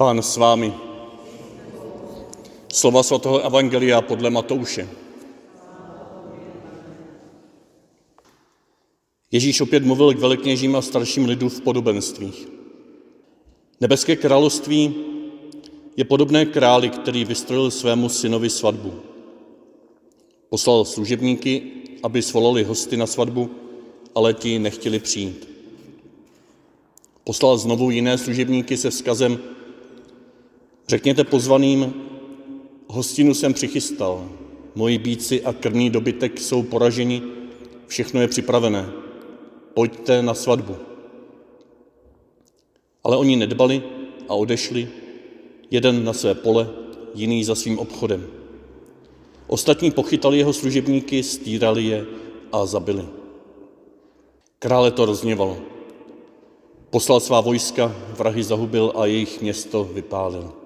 Pán s vámi. Slova svatého Evangelia podle Matouše. Ježíš opět mluvil k velekněžím a starším lidu v podobenstvích. Nebeské království je podobné králi, který vystrojil svému synovi svatbu. Poslal služebníky, aby svolali hosty na svatbu, ale ti nechtěli přijít. Poslal znovu jiné služebníky se vzkazem, řekněte pozvaným, hostinu jsem přichystal, moji bíci a krmný dobytek jsou poraženi, všechno je připravené, pojďte na svatbu. Ale oni nedbali a odešli, jeden na své pole, jiný za svým obchodem. Ostatní pochytali jeho služebníky, stírali je a zabili. Krále to rozněvalo. Poslal svá vojska, vrahy zahubil a jejich město vypálil.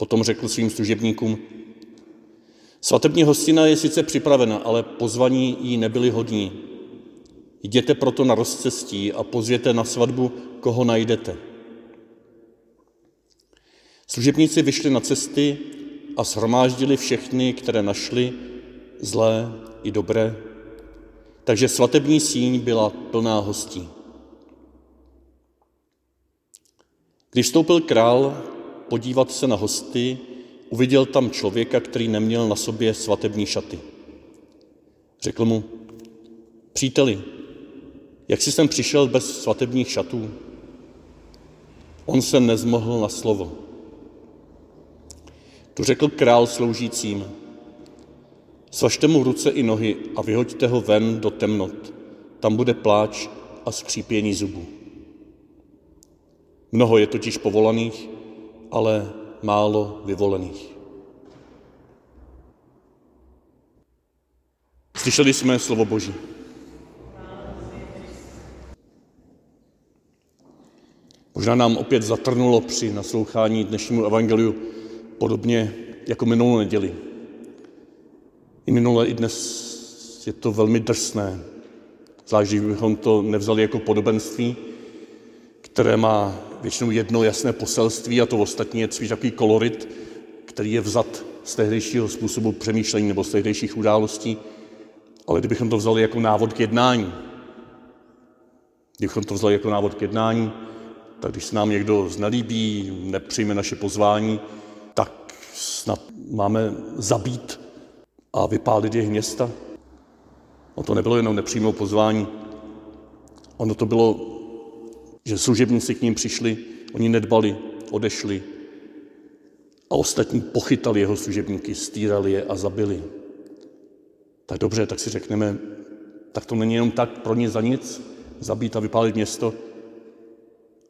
Potom řekl svým služebníkům, svatební hostina je sice připravena, ale pozvaní jí nebyli hodní. Jděte proto na rozcestí a pozvěte na svatbu, koho najdete. Služebníci vyšli na cesty a shromáždili všechny, které našli, zlé i dobré, takže svatební síň byla plná hostí. Když vstoupil král podívat se na hosty, uviděl tam člověka, který neměl na sobě svatební šaty. Řekl mu, příteli, jak jsi sem přišel bez svatebních šatů? On se nezmohl na slovo. Tu řekl král sloužícím, svažte mu ruce i nohy a vyhoďte ho ven do temnot. Tam bude pláč a skřípění zubů. Mnoho je totiž povolaných, ale málo vyvolených. Slyšeli jsme slovo Boží. Možná nám opět zatrnulo při naslouchání dnešnímu evangeliu podobně jako minulou neděli. I minule, i dnes je to velmi drsné, zvlášť když bychom to nevzali jako podobenství, které má většinou jedno jasné poselství a to ostatní je spíš takový kolorit, který je vzat z tehdejšího způsobu přemýšlení nebo z tehdejších událostí. Ale kdybychom to vzali jako návod k jednání, kdybychom to vzali jako návod k jednání, tak když se nám někdo znelíbí, nepřijme naše pozvání, tak snad máme zabít a vypálit jejich města. No to nebylo jenom nepřímou pozvání, ono to bylo že služebníci k ním přišli, oni nedbali, odešli a ostatní pochytali jeho služebníky, stírali je a zabili. Tak dobře, tak si řekneme, tak to není jenom tak pro ně za nic, zabít a vypálit město,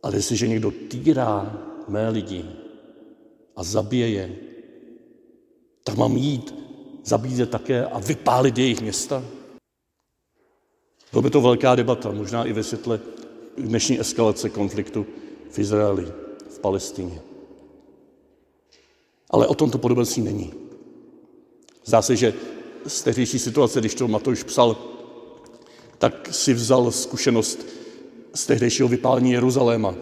ale jestliže někdo týrá mé lidi a zabije je, tak mám jít, zabít je také a vypálit jejich města? Bylo by to velká debata, možná i ve světle dnešní eskalace konfliktu v Izraeli, v Palestině. Ale o tom to podobenství není. Zdá se, že z tehdejší situace, když to Matouš psal, tak si vzal zkušenost z tehdejšího vypálení Jeruzaléma.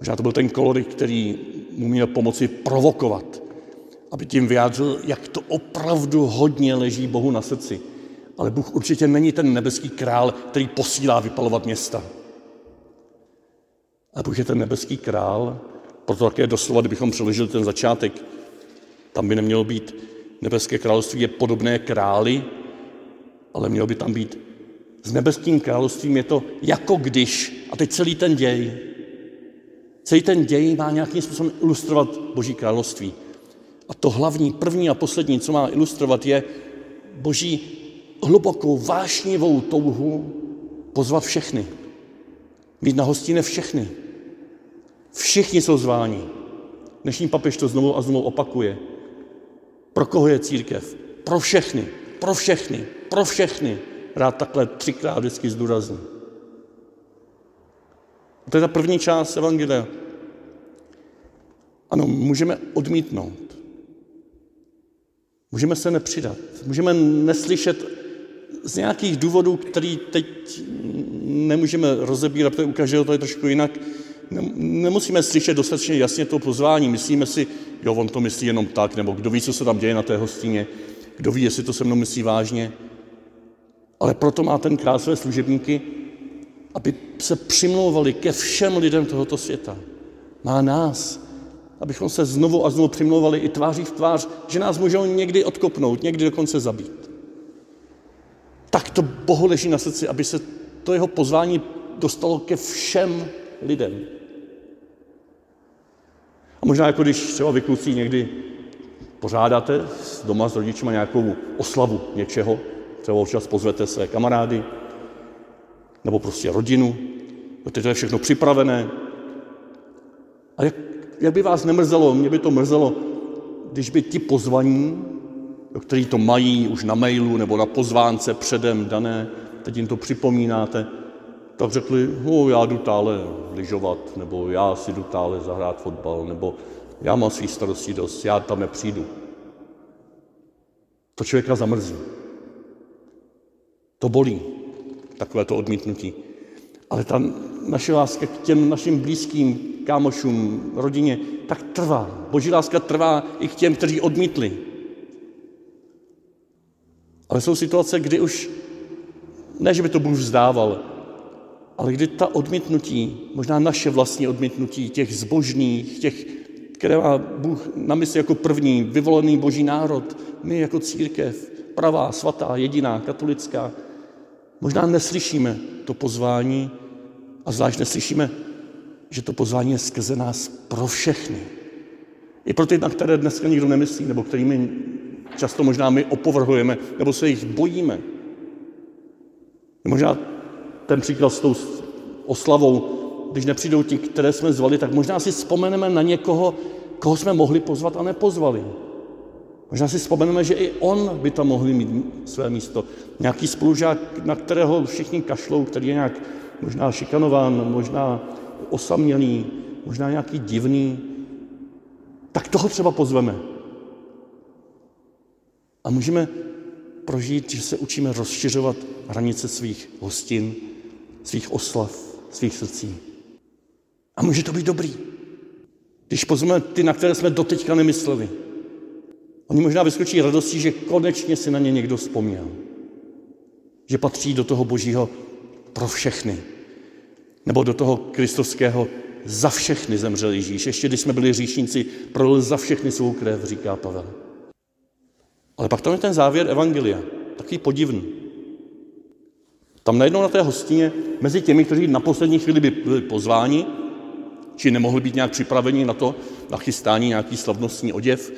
Možná to byl ten kolorik, který mu měl pomoci provokovat, aby tím vyjádřil, jak to opravdu hodně leží Bohu na srdci. Ale Bůh určitě není ten nebeský král, který posílá vypalovat města. A Bůh je ten nebeský král, proto také doslova, kdybychom přeložili ten začátek, tam by nemělo být nebeské království je podobné králi, ale mělo by tam být s nebeským královstvím je to jako když, a teď celý ten děj, celý ten děj má nějakým způsobem ilustrovat Boží království. A to hlavní, první a poslední, co má ilustrovat, je Boží hlubokou, vášnivou touhu pozvat všechny. Mít na hostině všechny. Všichni jsou zváni. Dnešní papež to znovu a znovu opakuje. Pro koho je církev? Pro všechny, pro všechny, pro všechny. Rád takhle třikrát vždycky zdůrazní. To je ta první část Evangelia. Ano, můžeme odmítnout. Můžeme se nepřidat. Můžeme neslyšet z nějakých důvodů, který teď nemůžeme rozebírat, protože u každého to je trošku jinak, nemusíme slyšet dostatečně jasně to pozvání. Myslíme si, jo, on to myslí jenom tak, nebo kdo ví, co se tam děje na té hostině, kdo ví, jestli to se mnou myslí vážně. Ale proto má ten král své služebníky, aby se přimlouvali ke všem lidem tohoto světa. Má nás, abychom se znovu a znovu přimlouvali i tváří v tvář, že nás můžou někdy odkopnout, někdy dokonce zabít. Tak to Bohu leží na srdci, aby se to jeho pozvání dostalo ke všem lidem. A možná jako když třeba vy kluci někdy pořádáte doma s rodičima nějakou oslavu něčeho, třeba občas pozvete své kamarády, nebo prostě rodinu, protože to je všechno připravené. A jak, jak by vás nemrzelo, mě by to mrzelo, když by ti pozvaní, kteří to mají už na mailu nebo na pozvánce předem dané, teď jim to připomínáte, tak řekli, no, já jdu tále lyžovat, nebo já si jdu tále zahrát fotbal, nebo já mám svých starostí dost, já tam nepřijdu. To člověka zamrzí. To bolí, takové to odmítnutí. Ale ta naše láska k těm našim blízkým kámošům, rodině, tak trvá. Boží láska trvá i k těm, kteří odmítli. Ale jsou situace, kdy už, ne, že by to Bůh vzdával, ale kdy ta odmítnutí, možná naše vlastní odmítnutí těch zbožných, těch, které má Bůh na mysli jako první, vyvolený boží národ, my jako církev, pravá, svatá, jediná, katolická, možná neslyšíme to pozvání a zvlášť neslyšíme, že to pozvání je skrze nás pro všechny. I pro ty, na které dneska nikdo nemyslí, nebo kterými často možná my opovrhujeme, nebo se jich bojíme. Možná ten příklad s tou oslavou, když nepřijdou ti, které jsme zvali, tak možná si vzpomeneme na někoho, koho jsme mohli pozvat a nepozvali. Možná si vzpomeneme, že i on by tam mohli mít své místo. Nějaký spolužák, na kterého všichni kašlou, který je nějak možná šikanován, možná osamělý, možná nějaký divný, tak toho třeba pozveme. A můžeme prožít, že se učíme rozšiřovat hranice svých hostin, svých oslav, svých srdcí. A může to být dobrý. Když pozveme ty, na které jsme doteďka nemysleli. Oni možná vyskočí radostí, že konečně si na ně někdo vzpomněl. Že patří do toho božího pro všechny. Nebo do toho kristovského za všechny zemřel Ježíš. Ještě když jsme byli říšníci, prolil za všechny svou krev, říká Pavel. Ale pak tam je ten závěr Evangelia, takový podivný. Tam najednou na té hostině, mezi těmi, kteří na poslední chvíli by byli pozváni, či nemohli být nějak připraveni na to, na chystání nějaký slavnostní oděv,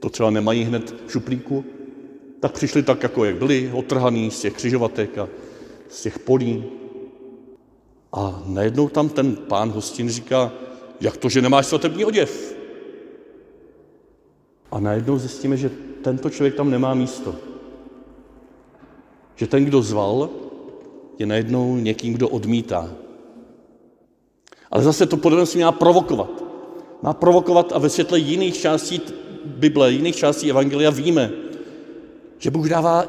to třeba nemají hned v šuplíku, tak přišli tak, jako jak byli, otrhaný z těch křižovatek a z těch polí. A najednou tam ten pán hostin říká, jak to, že nemáš svatební oděv? A najednou zjistíme, že tento člověk tam nemá místo. Že ten, kdo zval, je najednou někým, kdo odmítá. Ale zase to podobenství má provokovat. Má provokovat a ve světle jiných částí Bible, jiných částí Evangelia víme, že Bůh dává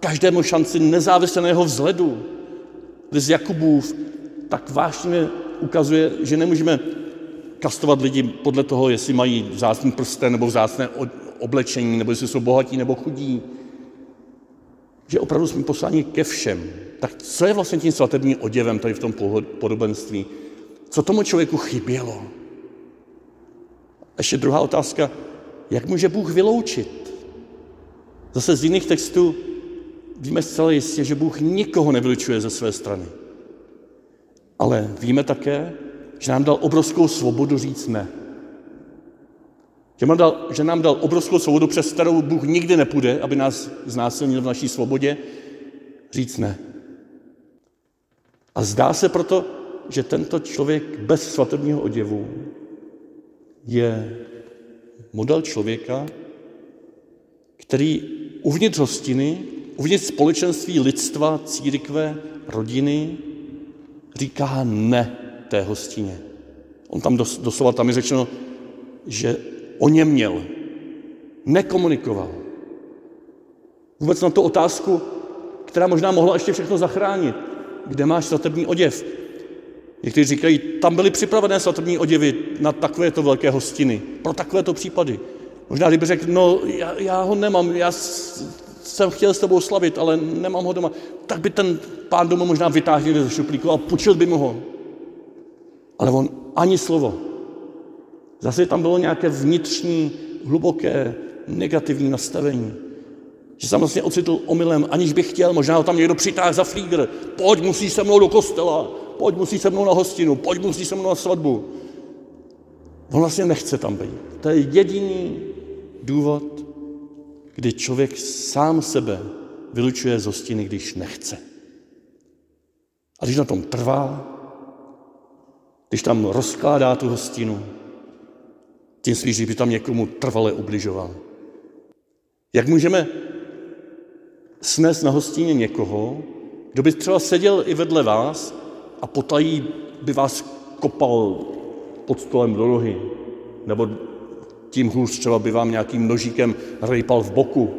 každému šanci nezávisle na jeho vzhledu. Z Jakubův tak vážně ukazuje, že nemůžeme kastovat lidi podle toho, jestli mají vzácný prsten nebo vzácné oblečení, nebo jestli jsou bohatí nebo chudí. Že opravdu jsme posláni ke všem. Tak co je vlastně tím svatebním oděvem tady v tom podobenství? Co tomu člověku chybělo? A ještě druhá otázka, jak může Bůh vyloučit? Zase z jiných textů víme zcela jistě, že Bůh nikoho nevylučuje ze své strany. Ale víme také, že nám dal obrovskou svobodu říct ne. Že nám, dal, že nám dal obrovskou svobodu, přes kterou Bůh nikdy nepůjde, aby nás znásilnil v naší svobodě, říct ne. A zdá se proto, že tento člověk bez svatebního oděvu je model člověka, který uvnitř hostiny, uvnitř společenství lidstva, církve, rodiny říká ne té hostině. On tam doslova tam je řečeno, že o něm měl. Nekomunikoval. Vůbec na tu otázku, která možná mohla ještě všechno zachránit. Kde máš svatební oděv? Někteří říkají, tam byly připravené svatební oděvy na takovéto velké hostiny, pro takovéto případy. Možná kdyby řekl, no já, já ho nemám, já jsem chtěl s tebou slavit, ale nemám ho doma, tak by ten pán doma možná vytáhl ze šuplíku a počil by mu ho. Ale on ani slovo. Zase tam bylo nějaké vnitřní, hluboké, negativní nastavení. Že jsem vlastně ocitl omylem, aniž bych chtěl, možná ho tam někdo přitáhl za flígr. Pojď, musí se mnou do kostela, pojď, musí se mnou na hostinu, pojď, musí se mnou na svatbu. On vlastně nechce tam být. To je jediný důvod, kdy člověk sám sebe vylučuje z hostiny, když nechce. A když na tom trvá, když tam rozkládá tu hostinu, tím spíš, že by tam někomu trvale ubližoval. Jak můžeme snést na hostině někoho, kdo by třeba seděl i vedle vás a potají by vás kopal pod stolem do nohy, nebo tím hůř třeba by vám nějakým nožíkem rejpal v boku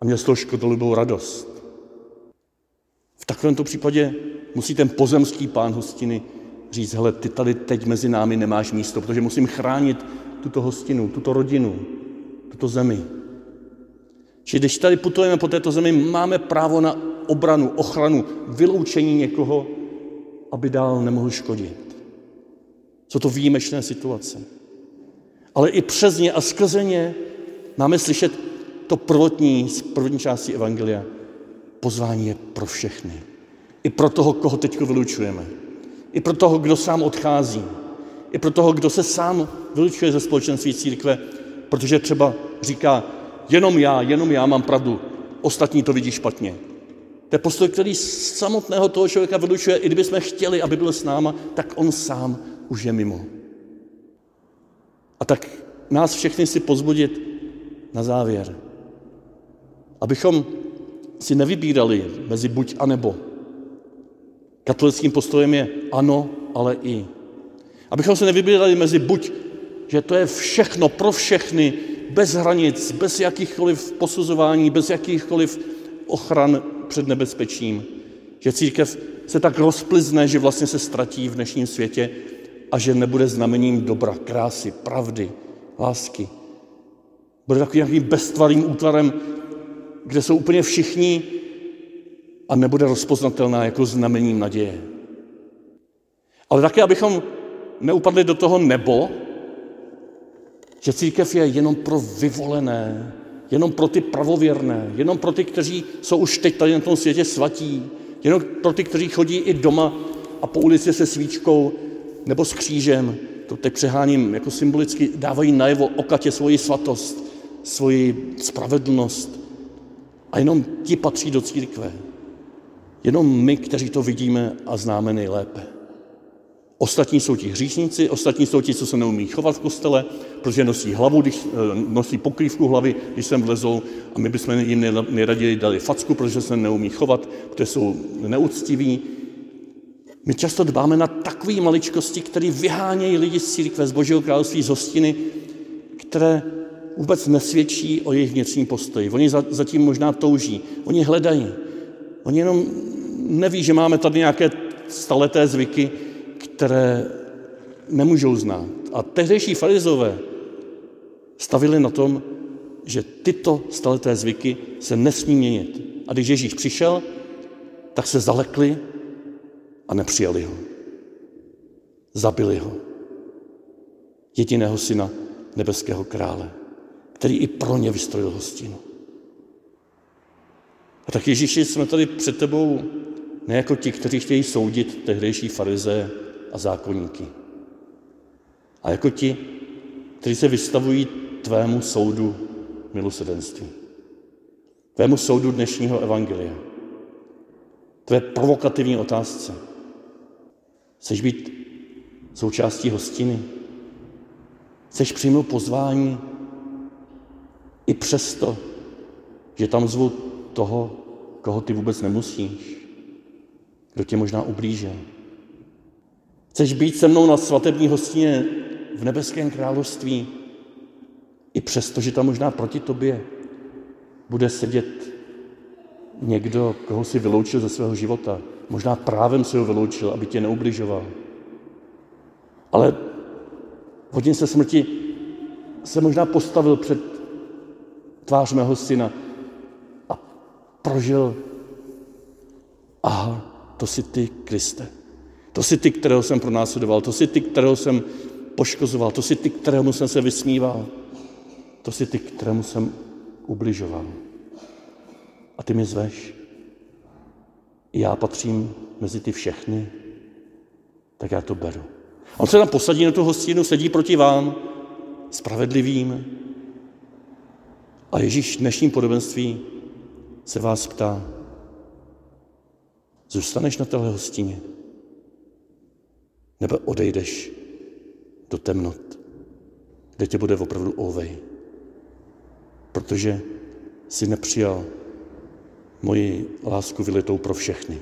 a měl z toho škodolibou radost. V takovémto případě musí ten pozemský pán hostiny říct, hele, ty tady teď mezi námi nemáš místo, protože musím chránit tuto hostinu, tuto rodinu, tuto zemi. Čili když tady putujeme po této zemi, máme právo na obranu, ochranu, vyloučení někoho, aby dál nemohl škodit. Jsou to výjimečné situace. Ale i přes ně a skrze ně máme slyšet to prvotní z první části Evangelia. Pozvání je pro všechny. I pro toho, koho teď vylučujeme. I pro toho, kdo sám odchází. I pro toho, kdo se sám vylučuje ze společenství církve, protože třeba říká, jenom já, jenom já mám pravdu, ostatní to vidí špatně. To je postoj, který samotného toho člověka vylučuje, i kdybychom chtěli, aby byl s náma, tak on sám už je mimo. A tak nás všechny si pozbudit na závěr, abychom si nevybírali mezi buď a nebo. Katolickým postojem je ano, ale i. Abychom se nevybírali mezi buď, že to je všechno pro všechny, bez hranic, bez jakýchkoliv posuzování, bez jakýchkoliv ochran před nebezpečím. Že církev se tak rozplizne, že vlastně se ztratí v dnešním světě a že nebude znamením dobra, krásy, pravdy, lásky. Bude takovým nějakým beztvarým útvarem, kde jsou úplně všichni a nebude rozpoznatelná jako znamením naděje. Ale také, abychom neupadli do toho nebo, že církev je jenom pro vyvolené, jenom pro ty pravověrné, jenom pro ty, kteří jsou už teď tady na tom světě svatí, jenom pro ty, kteří chodí i doma a po ulici se svíčkou nebo s křížem, to teď přeháním jako symbolicky, dávají najevo okatě svoji svatost, svoji spravedlnost. A jenom ti patří do církve. Jenom my, kteří to vidíme a známe nejlépe. Ostatní jsou ti hříšníci, ostatní jsou ti, co se neumí chovat v kostele, protože nosí hlavu, když, eh, nosí pokrývku hlavy, když sem vlezou a my bychom jim nejraději dali facku, protože se neumí chovat, protože jsou neúctiví. My často dbáme na takové maličkosti, které vyhánějí lidi z církve, z Božího království, z hostiny, které vůbec nesvědčí o jejich vnitřním postoji. Oni zatím možná touží, oni hledají. Oni jenom neví, že máme tady nějaké staleté zvyky, které nemůžou znát. A tehdejší farizové stavili na tom, že tyto staleté zvyky se nesmí měnit. A když Ježíš přišel, tak se zalekli a nepřijali ho. Zabili ho. Jediného syna nebeského krále, který i pro ně vystrojil hostinu. A tak Ježíši, jsme tady před tebou ne jako ti, kteří chtějí soudit tehdejší farize a zákonníky, a jako ti, kteří se vystavují tvému soudu milosedenství, tvému soudu dnešního evangelia, tvé provokativní otázce. Chceš být součástí hostiny? Chceš přijmout pozvání i přesto, že tam zvu toho, koho ty vůbec nemusíš, kdo tě možná ublíže. Chceš být se mnou na svatební hostině v nebeském království, i přesto, že tam možná proti tobě bude sedět někdo, koho si vyloučil ze svého života. Možná právem si ho vyloučil, aby tě neubližoval. Ale v hodin se smrti se možná postavil před tvář mého syna prožil, aha, to jsi ty, Kriste. To jsi ty, kterého jsem pronásledoval, to jsi ty, kterého jsem poškozoval, to jsi ty, kterému jsem se vysmíval, to jsi ty, kterému jsem ubližoval. A ty mi zveš. Já patřím mezi ty všechny, tak já to beru. On se tam posadí na tu hostinu, sedí proti vám, spravedlivým. A Ježíš v dnešním podobenství se vás ptá, zůstaneš na téhle hostině? Nebo odejdeš do temnot, kde tě bude opravdu ovej? Protože si nepřijal moji lásku vylitou pro všechny.